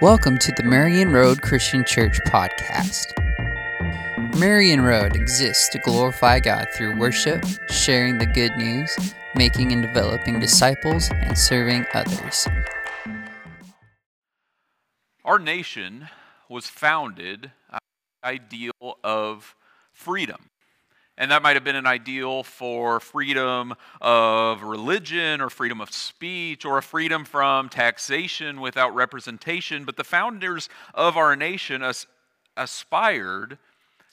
Welcome to the Marion Road Christian Church podcast. Marion Road exists to glorify God through worship, sharing the good news, making and developing disciples, and serving others. Our nation was founded on the ideal of freedom. And that might have been an ideal for freedom of religion or freedom of speech or a freedom from taxation without representation. But the founders of our nation as- aspired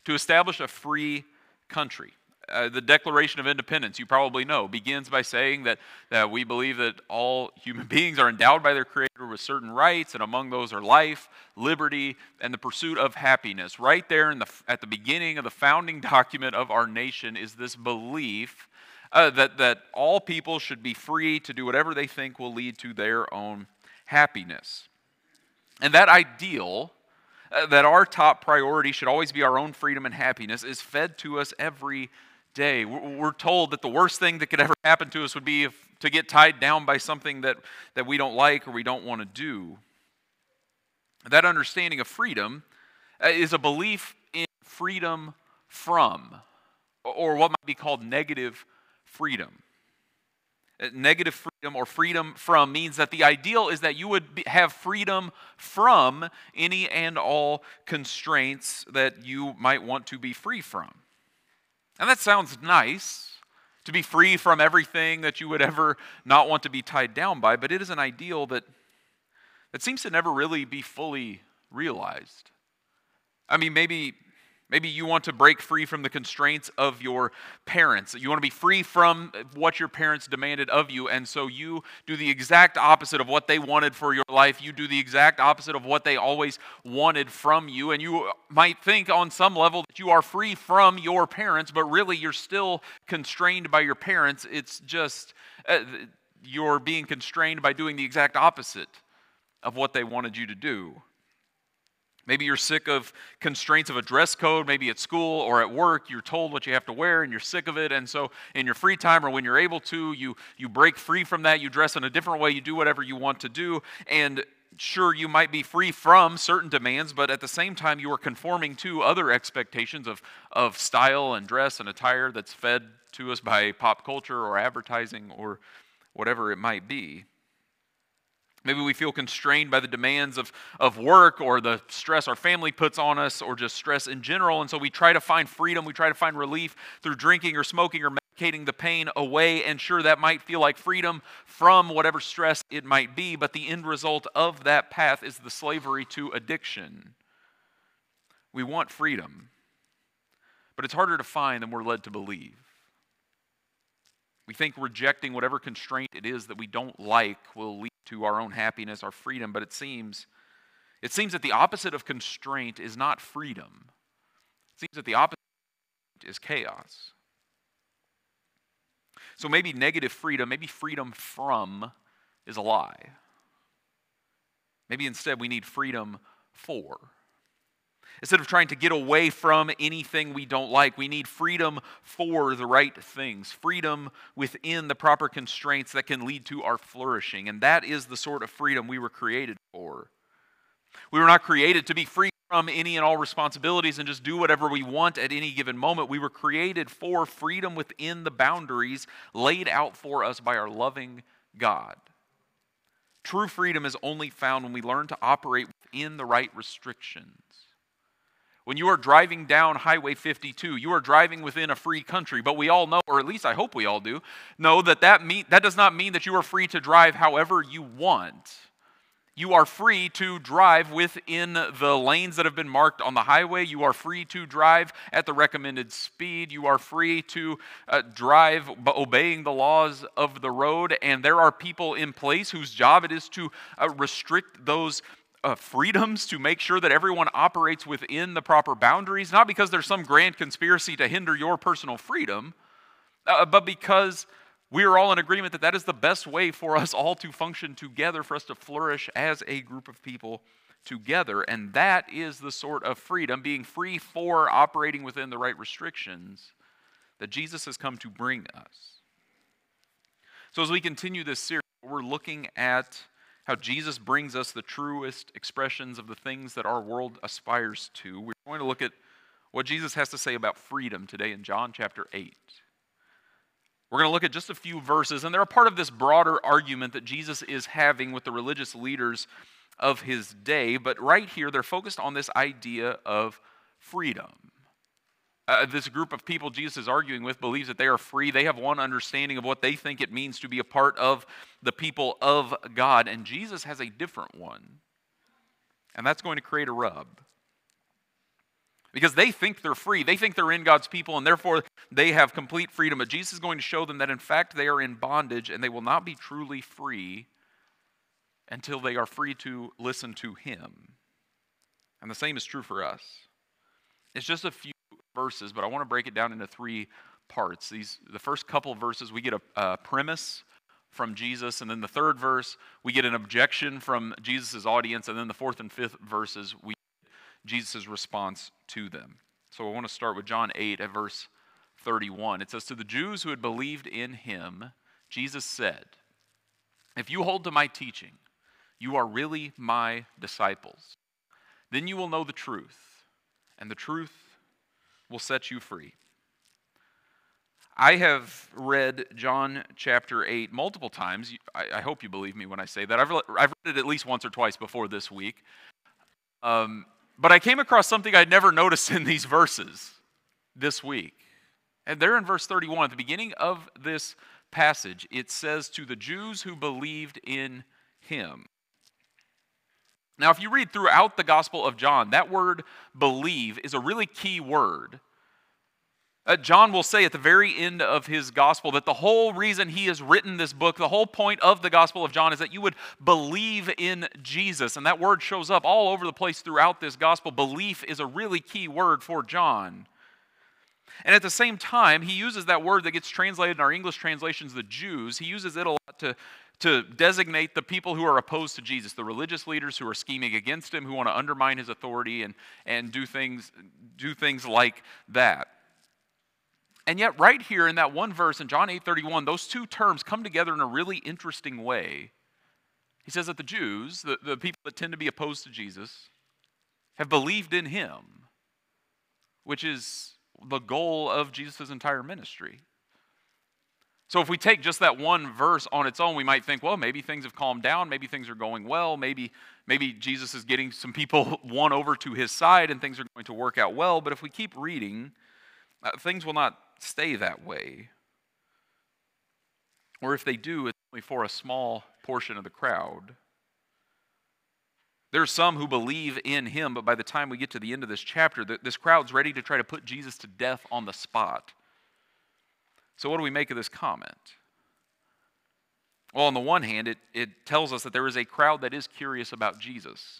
to establish a free country. Uh, the Declaration of Independence, you probably know, begins by saying that, that we believe that all human beings are endowed by their Creator with certain rights, and among those are life, liberty, and the pursuit of happiness. Right there in the, at the beginning of the founding document of our nation is this belief uh, that, that all people should be free to do whatever they think will lead to their own happiness. And that ideal, uh, that our top priority should always be our own freedom and happiness, is fed to us every day. We're told that the worst thing that could ever happen to us would be if, to get tied down by something that, that we don't like or we don't want to do. That understanding of freedom uh, is a belief in freedom from, or what might be called negative freedom. Uh, negative freedom or freedom from means that the ideal is that you would be, have freedom from any and all constraints that you might want to be free from. And that sounds nice to be free from everything that you would ever not want to be tied down by, but it is an ideal that, that seems to never really be fully realized. I mean, maybe Maybe you want to break free from the constraints of your parents. You want to be free from what your parents demanded of you. And so you do the exact opposite of what they wanted for your life. You do the exact opposite of what they always wanted from you. And you might think on some level that you are free from your parents, but really you're still constrained by your parents. It's just uh, you're being constrained by doing the exact opposite of what they wanted you to do. Maybe you're sick of constraints of a dress code, maybe at school or at work, you're told what you have to wear and you're sick of it. And so, in your free time or when you're able to, you, you break free from that. You dress in a different way, you do whatever you want to do. And sure, you might be free from certain demands, but at the same time, you are conforming to other expectations of, of style and dress and attire that's fed to us by pop culture or advertising or whatever it might be. Maybe we feel constrained by the demands of, of work or the stress our family puts on us or just stress in general. And so we try to find freedom, we try to find relief through drinking or smoking or medicating the pain away. And sure, that might feel like freedom from whatever stress it might be, but the end result of that path is the slavery to addiction. We want freedom, but it's harder to find than we're led to believe. We think rejecting whatever constraint it is that we don't like will lead to our own happiness, our freedom, but it seems it seems that the opposite of constraint is not freedom. It seems that the opposite is chaos. So maybe negative freedom, maybe freedom from is a lie. Maybe instead we need freedom for. Instead of trying to get away from anything we don't like, we need freedom for the right things, freedom within the proper constraints that can lead to our flourishing. And that is the sort of freedom we were created for. We were not created to be free from any and all responsibilities and just do whatever we want at any given moment. We were created for freedom within the boundaries laid out for us by our loving God. True freedom is only found when we learn to operate within the right restrictions. When you are driving down Highway 52, you are driving within a free country, but we all know, or at least I hope we all do, know that that, mean, that does not mean that you are free to drive however you want. You are free to drive within the lanes that have been marked on the highway. You are free to drive at the recommended speed. You are free to uh, drive obeying the laws of the road. And there are people in place whose job it is to uh, restrict those uh, freedoms to make sure that everyone operates within the proper boundaries, not because there's some grand conspiracy to hinder your personal freedom, uh, but because we are all in agreement that that is the best way for us all to function together, for us to flourish as a group of people together. And that is the sort of freedom, being free for operating within the right restrictions, that Jesus has come to bring us. So, as we continue this series, we're looking at how Jesus brings us the truest expressions of the things that our world aspires to. We're going to look at what Jesus has to say about freedom today in John chapter 8. We're going to look at just a few verses, and they're a part of this broader argument that Jesus is having with the religious leaders of his day. But right here, they're focused on this idea of freedom. Uh, this group of people Jesus is arguing with believes that they are free. They have one understanding of what they think it means to be a part of the people of God, and Jesus has a different one. And that's going to create a rub. Because they think they're free. They think they're in God's people, and therefore they have complete freedom. But Jesus is going to show them that, in fact, they are in bondage and they will not be truly free until they are free to listen to Him. And the same is true for us. It's just a few verses, but I want to break it down into three parts. These, the first couple verses, we get a, a premise from Jesus, and then the third verse, we get an objection from Jesus' audience, and then the fourth and fifth verses, we Jesus' response to them. So I want to start with John 8 at verse 31. It says, To the Jews who had believed in him, Jesus said, If you hold to my teaching, you are really my disciples. Then you will know the truth, and the truth will set you free. I have read John chapter 8 multiple times. I, hope you believe me when I say that. I've, I've read it at least once or twice before this week. Um, but I came across something I'd never noticed in these verses this week. And there in verse 31, at the beginning of this passage, it says, To the Jews who believed in him. Now, if you read throughout the Gospel of John, that word believe is a really key word. Uh, John will say at the very end of his gospel that the whole reason he has written this book, the whole point of the Gospel of John is that you would believe in Jesus. And that word shows up all over the place throughout this gospel. Belief is a really key word for John. And at the same time, he uses that word that gets translated in our English translations, the Jews, he uses it a lot to to designate the people who are opposed to Jesus, the religious leaders who are scheming against him, who want to undermine his authority and, and do, things, do things like that. And yet, right here in that one verse in John 8:31, those two terms come together in a really interesting way. He says that the Jews, the, the people that tend to be opposed to Jesus, have believed in him, which is the goal of Jesus' entire ministry. So, if we take just that one verse on its own, we might think, well, maybe things have calmed down. Maybe things are going well. Maybe, maybe Jesus is getting some people won over to his side and things are going to work out well. But if we keep reading, uh, things will not stay that way. Or if they do, it's only for a small portion of the crowd. There are some who believe in him, but by the time we get to the end of this chapter, this crowd's ready to try to put Jesus to death on the spot. So, what do we make of this comment? Well, on the one hand, it, it tells us that there is a crowd that is curious about Jesus.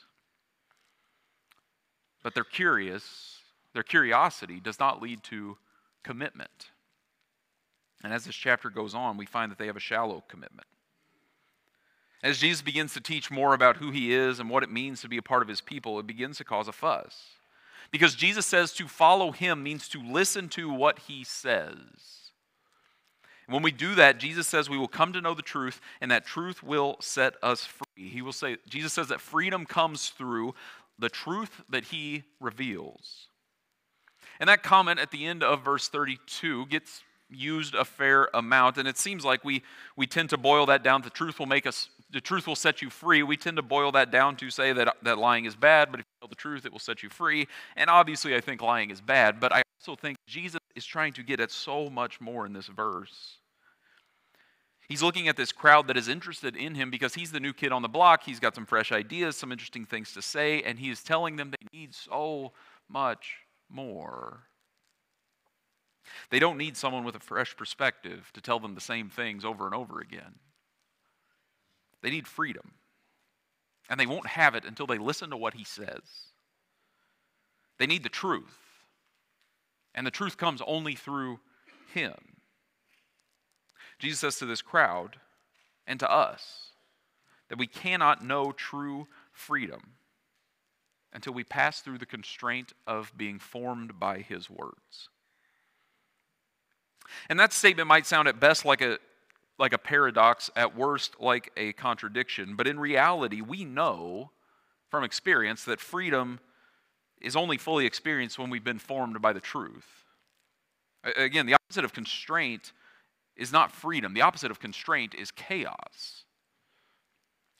But they're curious, their curiosity does not lead to commitment. And as this chapter goes on, we find that they have a shallow commitment. As Jesus begins to teach more about who he is and what it means to be a part of his people, it begins to cause a fuss. Because Jesus says to follow him means to listen to what he says. When we do that, Jesus says we will come to know the truth, and that truth will set us free. He will say, Jesus says that freedom comes through the truth that he reveals. And that comment at the end of verse 32 gets used a fair amount, and it seems like we, we tend to boil that down. The truth will make us, the truth will set you free. We tend to boil that down to say that, that lying is bad, but if you tell the truth, it will set you free. And obviously, I think lying is bad, but I also think Jesus is trying to get at so much more in this verse. He's looking at this crowd that is interested in him because he's the new kid on the block. He's got some fresh ideas, some interesting things to say, and he is telling them they need so much more. They don't need someone with a fresh perspective to tell them the same things over and over again. They need freedom. And they won't have it until they listen to what he says. They need the truth. And the truth comes only through him. Jesus says to this crowd and to us that we cannot know true freedom until we pass through the constraint of being formed by his words. And that statement might sound at best like a like a paradox, at worst, like a contradiction. But in reality, we know from experience that freedom is only fully experienced when we've been formed by the truth. Again, the opposite of constraint is not freedom, the opposite of constraint is chaos.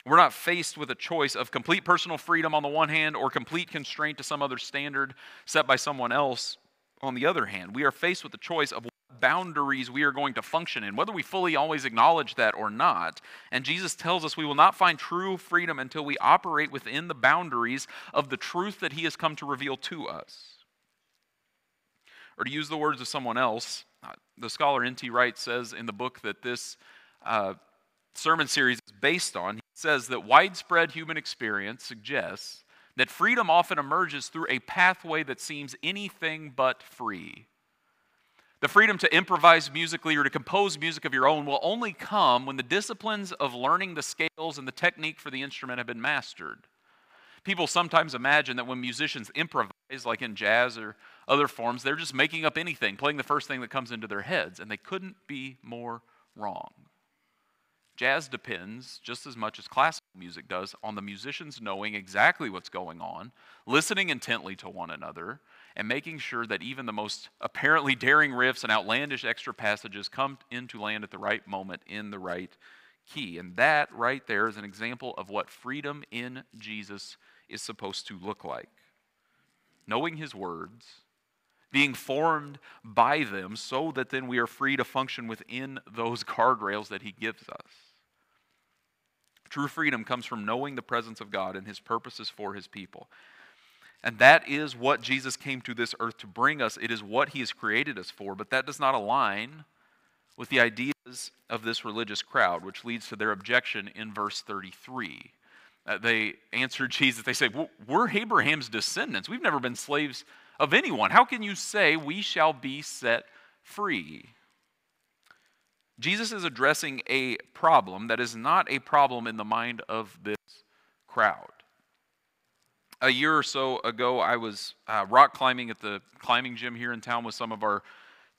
We're not faced with a choice of complete personal freedom on the one hand or complete constraint to some other standard set by someone else on the other hand. We are faced with the choice of what boundaries we are going to function in, whether we fully always acknowledge that or not. And Jesus tells us we will not find true freedom until we operate within the boundaries of the truth that he has come to reveal to us. Or to use the words of someone else, the scholar N.T. Wright says in the book that this uh, sermon series is based on, he says that widespread human experience suggests that freedom often emerges through a pathway that seems anything but free. The freedom to improvise musically or to compose music of your own will only come when the disciplines of learning the scales and the technique for the instrument have been mastered. People sometimes imagine that when musicians improvise, like in jazz or other forms, they're just making up anything, playing the first thing that comes into their heads, and they couldn't be more wrong. Jazz depends, just as much as classical music does, on the musicians knowing exactly what's going on, listening intently to one another, and making sure that even the most apparently daring riffs and outlandish extra passages come into land at the right moment in the right key. And that right there is an example of what freedom in Jesus is supposed to look like. Knowing his words, being formed by them so that then we are free to function within those guardrails that he gives us. True freedom comes from knowing the presence of God and his purposes for his people. And that is what Jesus came to this earth to bring us. It is what he has created us for, but that does not align with the ideas of this religious crowd, which leads to their objection in verse 33. Uh, they answered Jesus, they say, We're Abraham's descendants. We've never been slaves of anyone. How can you say we shall be set free? Jesus is addressing a problem that is not a problem in the mind of this crowd a year or so ago, I was uh, rock climbing at the climbing gym here in town with some of our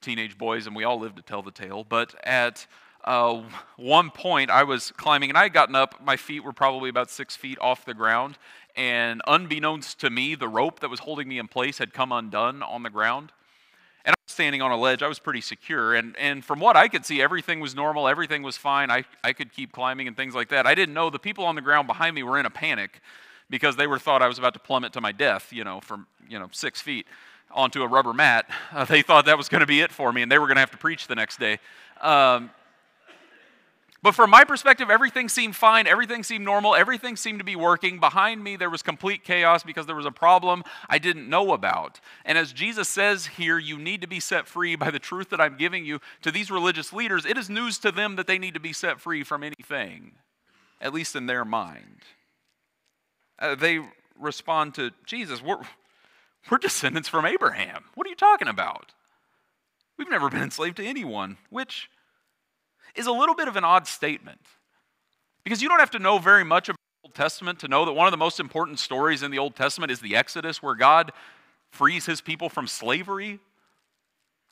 teenage boys, and we all lived to tell the tale. But at uh, one point, I was climbing, and I had gotten up. My feet were probably about six feet off the ground, and unbeknownst to me, the rope that was holding me in place had come undone on the ground. And I was standing on a ledge. I was pretty secure. And, and from what I could see, everything was normal. Everything was fine. I, I could keep climbing and things like that. I didn't know the people on the ground behind me were in a panic because they were thought I was about to plummet to my death, you know, from, you know, six feet onto a rubber mat. Uh, they thought that was going to be it for me, and they were going to have to preach the next day. Um, but from my perspective, everything seemed fine. Everything seemed normal. Everything seemed to be working. Behind me, there was complete chaos because there was a problem I didn't know about. And as Jesus says here, you need to be set free by the truth that I'm giving you to these religious leaders. It is news to them that they need to be set free from anything, at least in their mind uh, they respond to Jesus, we're, we're descendants from Abraham. What are you talking about? We've never been enslaved to anyone, which is a little bit of an odd statement. Because you don't have to know very much about the Old Testament to know that one of the most important stories in the Old Testament is the Exodus, where God frees his people from slavery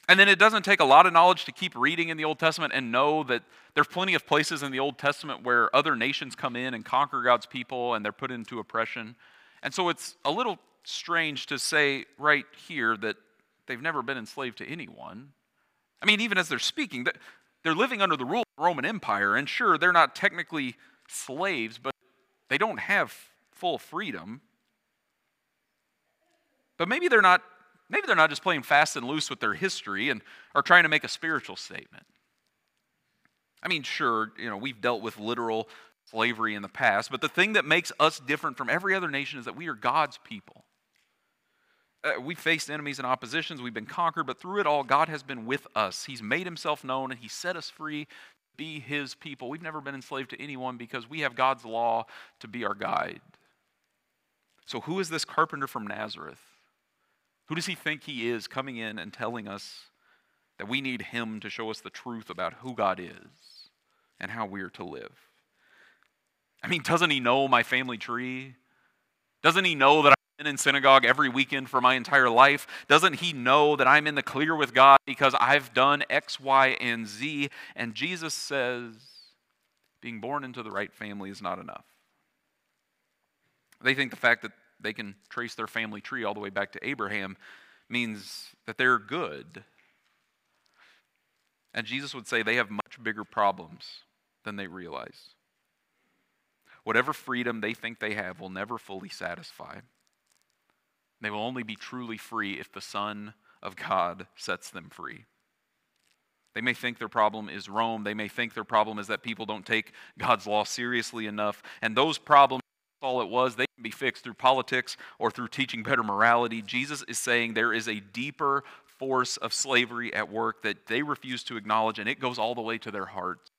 and then it doesn't take a lot of knowledge to keep reading in the Old Testament and know that there's plenty of places in the Old Testament where other nations come in and conquer God's people and they're put into oppression. And so it's a little strange to say right here that they've never been enslaved to anyone. I mean, even as they're speaking, they're living under the rule of the Roman Empire, and sure, they're not technically slaves, but they don't have full freedom. But maybe they're not Maybe they're not just playing fast and loose with their history and are trying to make a spiritual statement. I mean, sure, you know, we've dealt with literal slavery in the past, but the thing that makes us different from every other nation is that we are God's people. Uh, we faced enemies and oppositions, we've been conquered, but through it all, God has been with us. He's made himself known and he set us free to be his people. We've never been enslaved to anyone because we have God's law to be our guide. So, who is this carpenter from Nazareth? Who does he think he is coming in and telling us that we need him to show us the truth about who God is and how we are to live? I mean, doesn't he know my family tree? Doesn't he know that been in synagogue every weekend for my entire life? Doesn't he know that I'm in the clear with God because I've done X, Y, and Z? And Jesus says, being born into the right family is not enough. They think the fact that they can trace their family tree all the way back to Abraham means that they're good. And Jesus would say they have much bigger problems than they realize. Whatever freedom they think they have will never fully satisfy. They will only be truly free if the Son of God sets them free. They may think their problem is Rome. They may think their problem is that people don't take God's law seriously enough. And those problems, all it was, they can be fixed through politics or through teaching better morality. Jesus is saying there is a deeper force of slavery at work that they refuse to acknowledge, and it goes all the way to their hearts.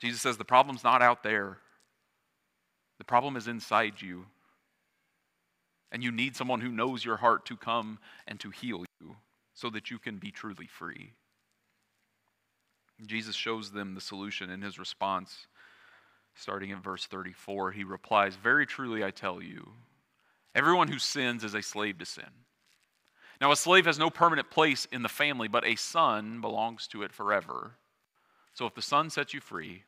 Jesus says the problem's not out there, the problem is inside you. And you need someone who knows your heart to come and to heal you so that you can be truly free. Jesus shows them the solution in his response. Starting in verse 34, he replies, Very truly I tell you, everyone who sins is a slave to sin. Now, a slave has no permanent place in the family, but a son belongs to it forever. So if the Son sets you free,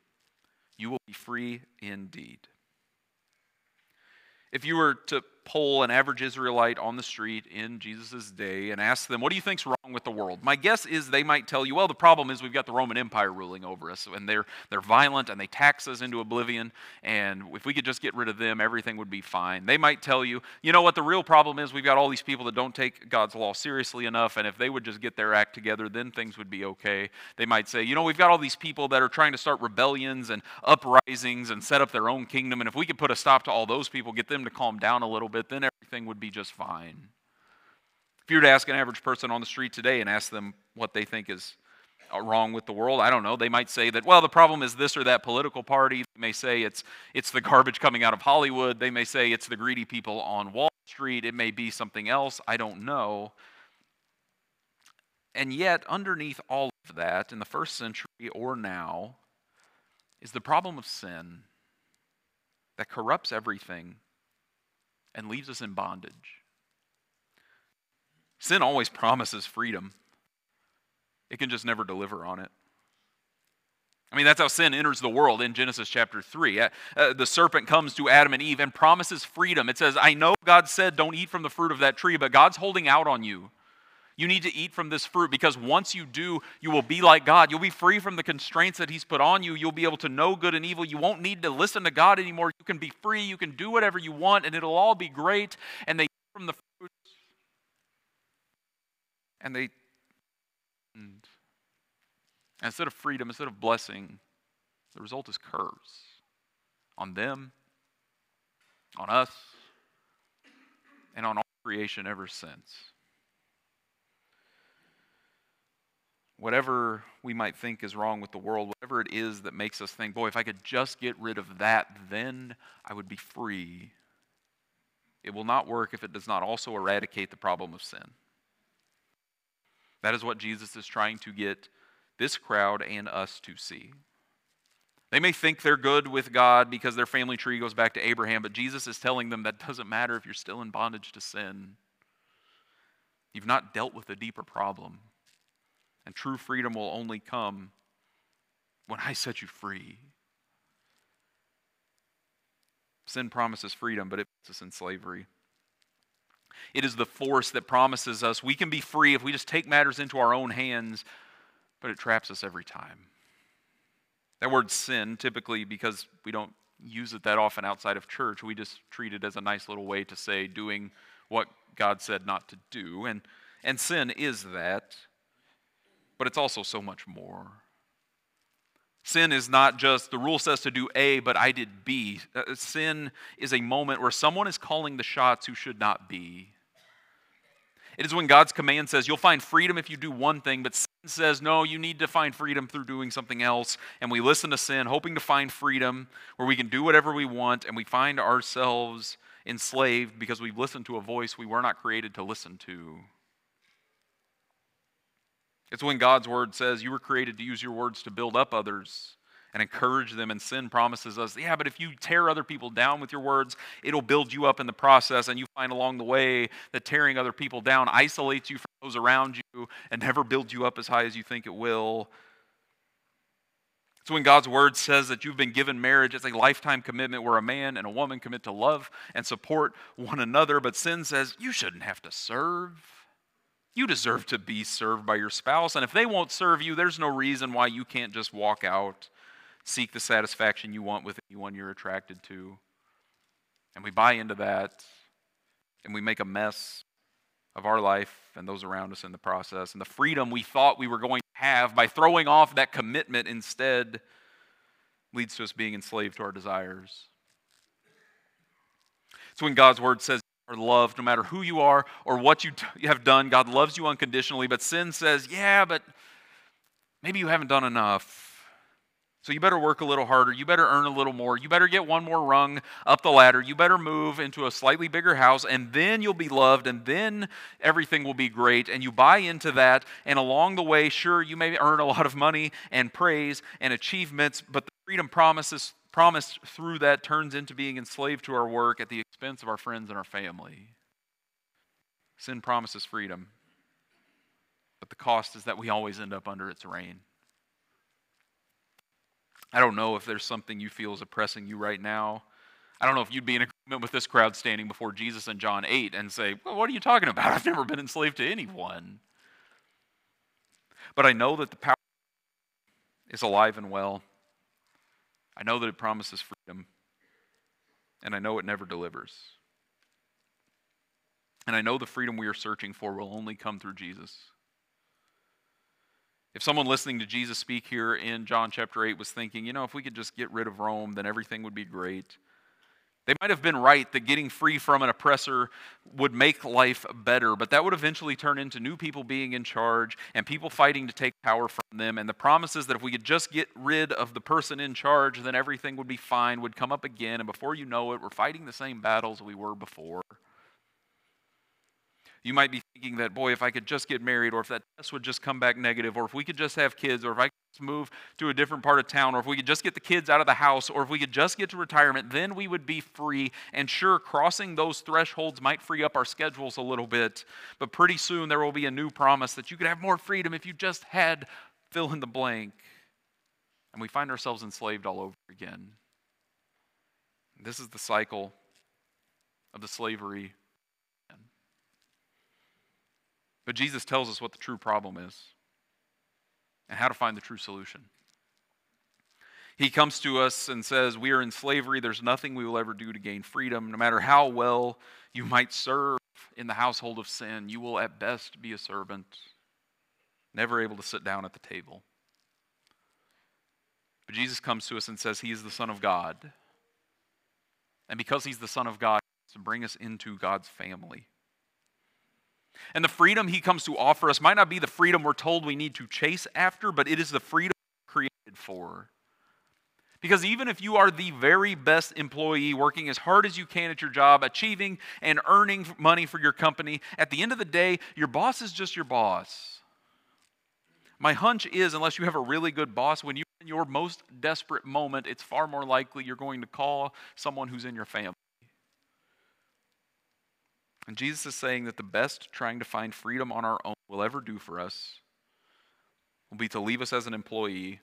you will be free indeed. If you were to poll an average Israelite on the street in Jesus' day and ask them, What do you think's wrong with the world? My guess is they might tell you, Well, the problem is we've got the Roman Empire ruling over us, and they're, they're violent and they tax us into oblivion, and if we could just get rid of them, everything would be fine. They might tell you, You know what, the real problem is we've got all these people that don't take God's law seriously enough, and if they would just get their act together, then things would be okay. They might say, You know, we've got all these people that are trying to start rebellions and uprisings and set up their own kingdom, and if we could put a stop to all those people, get them to calm down a little bit, then everything would be just fine. If you were to ask an average person on the street today and ask them what they think is uh, wrong with the world, I don't know. They might say that, well, the problem is this or that political party. They may say it's, it's the garbage coming out of Hollywood. They may say it's the greedy people on Wall Street. It may be something else. I don't know. And yet, underneath all of that, in the first century or now, is the problem of sin that corrupts everything and leaves us in bondage. Sin always promises freedom, it can just never deliver on it. I mean, that's how sin enters the world in Genesis chapter 3. Uh, uh, the serpent comes to Adam and Eve and promises freedom. It says, I know God said, don't eat from the fruit of that tree, but God's holding out on you. You need to eat from this fruit because once you do, you will be like God. You'll be free from the constraints that He's put on you. You'll be able to know good and evil. You won't need to listen to God anymore. You can be free. You can do whatever you want, and it'll all be great. And they eat from the fruit, and they. And instead of freedom, instead of blessing, the result is curse on them, on us, and on all creation ever since. Whatever we might think is wrong with the world, whatever it is that makes us think, boy, if I could just get rid of that, then I would be free. It will not work if it does not also eradicate the problem of sin. That is what Jesus is trying to get this crowd and us to see. They may think they're good with God because their family tree goes back to Abraham, but Jesus is telling them that doesn't matter if you're still in bondage to sin. You've not dealt with a deeper problem. And true freedom will only come when I set you free. Sin promises freedom, but it puts us in slavery. It is the force that promises us we can be free if we just take matters into our own hands, but it traps us every time. That word sin, typically, because we don't use it that often outside of church, we just treat it as a nice little way to say doing what God said not to do. And, and sin is that but it's also so much more. Sin is not just the rule says to do A, but I did B. Uh, sin is a moment where someone is calling the shots who should not be. It is when God's command says, You'll find freedom if you do one thing, but sin says, No, you need to find freedom through doing something else. And we listen to sin, hoping to find freedom where we can do whatever we want, and we find ourselves enslaved because we've listened to a voice we were not created to listen to. It's when God's word says you were created to use your words to build up others, and encourage them. And sin promises us, yeah, but if you tear other people down with your words, it'll build you up in the process. And you find along the way that tearing other people down isolates you from those around you and never builds you up as high as you think it will. It's when God's word says that you've been given marriage, it's a lifetime commitment where a man and a woman commit to love and support one another. But sin says you shouldn't have to serve. You deserve to be served by your spouse. And if they won't serve you, there's no reason why you can't just walk out, seek the satisfaction you want with anyone you're attracted to. And we buy into that, and we make a mess of our life and those around us in the process. And the freedom we thought we were going to have by throwing off that commitment instead leads to us being enslaved to our desires. It's when God's word says are loved no matter who you are or what you, have done. God loves you unconditionally, but sin says, yeah, but maybe you haven't done enough. So you better work a little harder. You better earn a little more. You better get one more rung up the ladder. You better move into a slightly bigger house, and then you'll be loved, and then everything will be great. And you buy into that. And along the way, sure, you may earn a lot of money and praise and achievements, but the freedom promises promised through that turns into being enslaved to our work at the expense of our friends and our family. Sin promises freedom, but the cost is that we always end up under its reign. I don't know if there's something you feel is oppressing you right now. I don't know if you'd be in agreement with this crowd standing before Jesus in John 8 and say, Well, what are you talking about? I've never been enslaved to anyone. But I know that the power is alive and well. I know that it promises freedom, and I know it never delivers. And I know the freedom we are searching for will only come through Jesus. If someone listening to Jesus speak here in John chapter 8 was thinking, you know, if we could just get rid of Rome, then everything would be great. They might have been right that getting free from an oppressor would make life better, but that would eventually turn into new people being in charge and people fighting to take power from them. And the promises that if we could just get rid of the person in charge, then everything would be fine would come up again. And before you know it, we're fighting the same battles we were before. You might be thinking that, boy, if I could just get married, or if that test would just come back negative, or if we could just have kids, or if I could just move to a different part of town, or if we could just get the kids out of the house, or if we could just get to retirement, then we would be free. And sure, crossing those thresholds might free up our schedules a little bit, but pretty soon there will be a new promise that you could have more freedom if you just had fill in the blank. And we find ourselves enslaved all over again. This is the cycle of the slavery But Jesus tells us what the true problem is and how to find the true solution. He comes to us and says, We are in slavery. There's nothing we will ever do to gain freedom. No matter how well you might serve in the household of sin, you will at best be a servant, never able to sit down at the table. But Jesus comes to us and says, He is the Son of God. And because He's the Son of God, to bring us into God's family. And the freedom he comes to offer us might not be the freedom we're told we need to chase after, but it is the freedom created for. Because even if you are the very best employee, working as hard as you can at your job, achieving and earning money for your company, at the end of the day, your boss is just your boss. My hunch is, unless you have a really good boss, when you're in your most desperate moment, it's far more likely you're going to call someone who's in your family. And Jesus is saying that the best trying to find freedom on our own will ever do for us will be to leave us as an employee,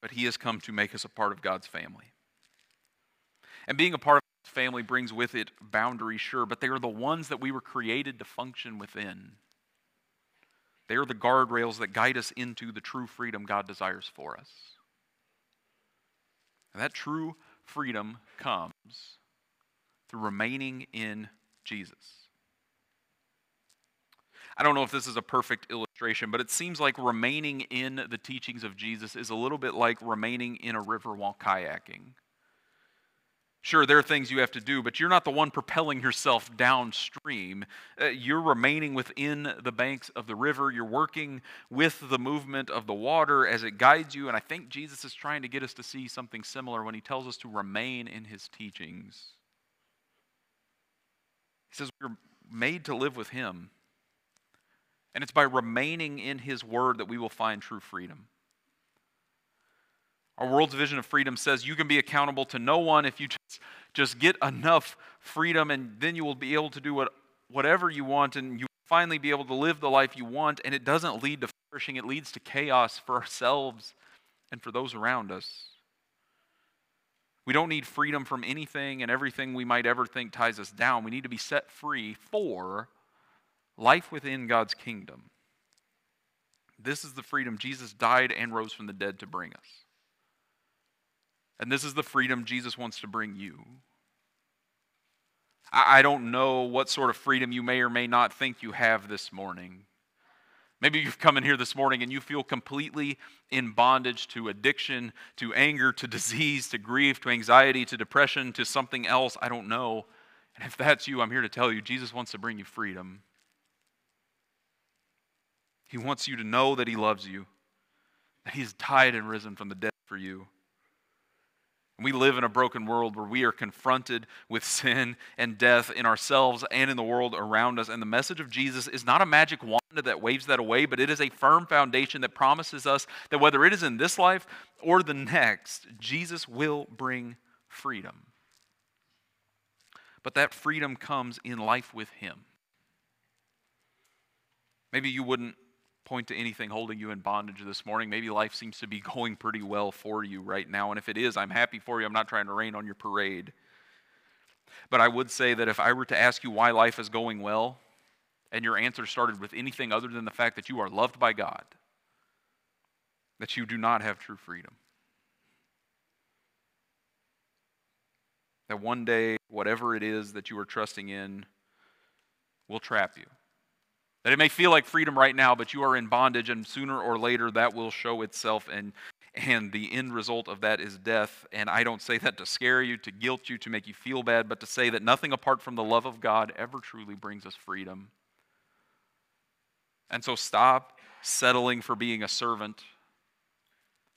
but He has come to make us a part of God's family. And being a part of God's family brings with it boundaries, sure, but they are the ones that we were created to function within. They are the guardrails that guide us into the true freedom God desires for us. And that true freedom comes through remaining in Jesus. I don't know if this is a perfect illustration, but it seems like remaining in the teachings of Jesus is a little bit like remaining in a river while kayaking. Sure, there are things you have to do, but you're not the one propelling yourself downstream. Uh, you're remaining within the banks of the river. You're working with the movement of the water as it guides you. And I think Jesus is trying to get us to see something similar when he tells us to remain in his teachings. Says we're made to live with Him. And it's by remaining in His Word that we will find true freedom. Our world's vision of freedom says you can be accountable to no one if you just, just get enough freedom, and then you will be able to do what, whatever you want, and you finally be able to live the life you want. And it doesn't lead to flourishing, it leads to chaos for ourselves and for those around us. We don't need freedom from anything and everything we might ever think ties us down. We need to be set free for life within God's kingdom. This is the freedom Jesus died and rose from the dead to bring us. And this is the freedom Jesus wants to bring you. I don't know what sort of freedom you may or may not think you have this morning. Maybe you've come in here this morning and you feel completely in bondage to addiction, to anger, to disease, to grief, to anxiety, to depression, to something else. I don't know. And if that's you, I'm here to tell you Jesus wants to bring you freedom. He wants you to know that He loves you, that He's died and risen from the dead for you. We live in a broken world where we are confronted with sin and death in ourselves and in the world around us. And the message of Jesus is not a magic wand that waves that away, but it is a firm foundation that promises us that whether it is in this life or the next, Jesus will bring freedom. But that freedom comes in life with Him. Maybe you wouldn't point to anything holding you in bondage this morning. Maybe life seems to be going pretty well for you right now. And if it is, I'm happy for you. I'm not trying to rain on your parade. But I would say that if I were to ask you why life is going well, and your answer started with anything other than the fact that you are loved by God, that you do not have true freedom. That one day, whatever it is that you are trusting in will trap you. That it may feel like freedom right now, but you are in bondage, and sooner or later that will show itself, and, and the end result of that is death. And I don't say that to scare you, to guilt you, to make you feel bad, but to say that nothing apart from the love of God ever truly brings us freedom. And so stop settling for being a servant.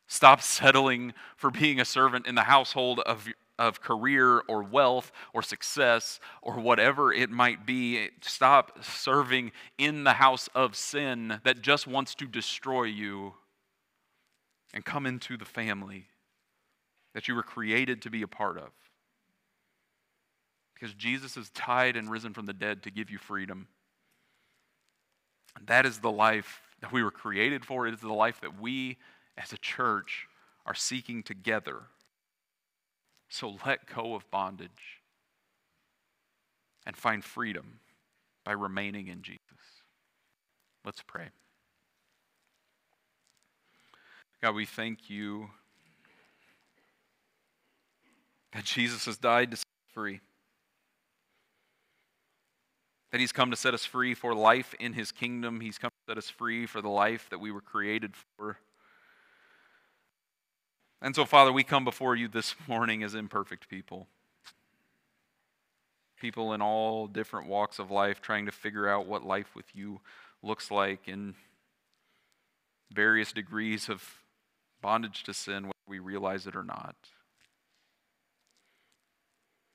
Stop settling for being a servant in the household of of career or wealth or success or whatever it might be. Stop serving in the house of sin that just wants to destroy you and come into the family that you were created to be a part of. Because Jesus has died and risen from the dead to give you freedom. That is the life that we were created for. It is the life that we as a church are seeking together. So let go of bondage and find freedom by remaining in Jesus. Let's pray. God, we thank you that Jesus has died to set us free. That he's come to set us free for life in his kingdom. He's come to set us free for the life that we were created for. And so, Father, we come before you this morning as imperfect people. People in all different walks of life trying to figure out what life with you looks like in various degrees of bondage to sin, whether we realize it or not.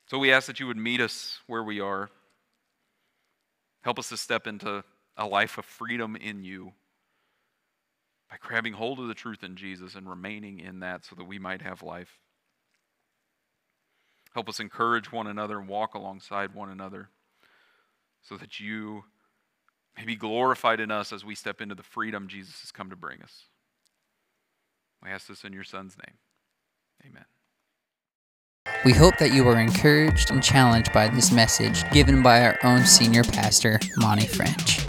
So we ask that you would meet us where we are. Help us to step into a life of freedom in you by grabbing hold of the truth in Jesus and remaining in that so that we might have life. Help us encourage one another and walk alongside one another so that you may be glorified in us as we step into the freedom Jesus has come to bring us. We ask this in your Son's name. Amen. We hope that you were encouraged and challenged by this message given by our own senior pastor, Monte French.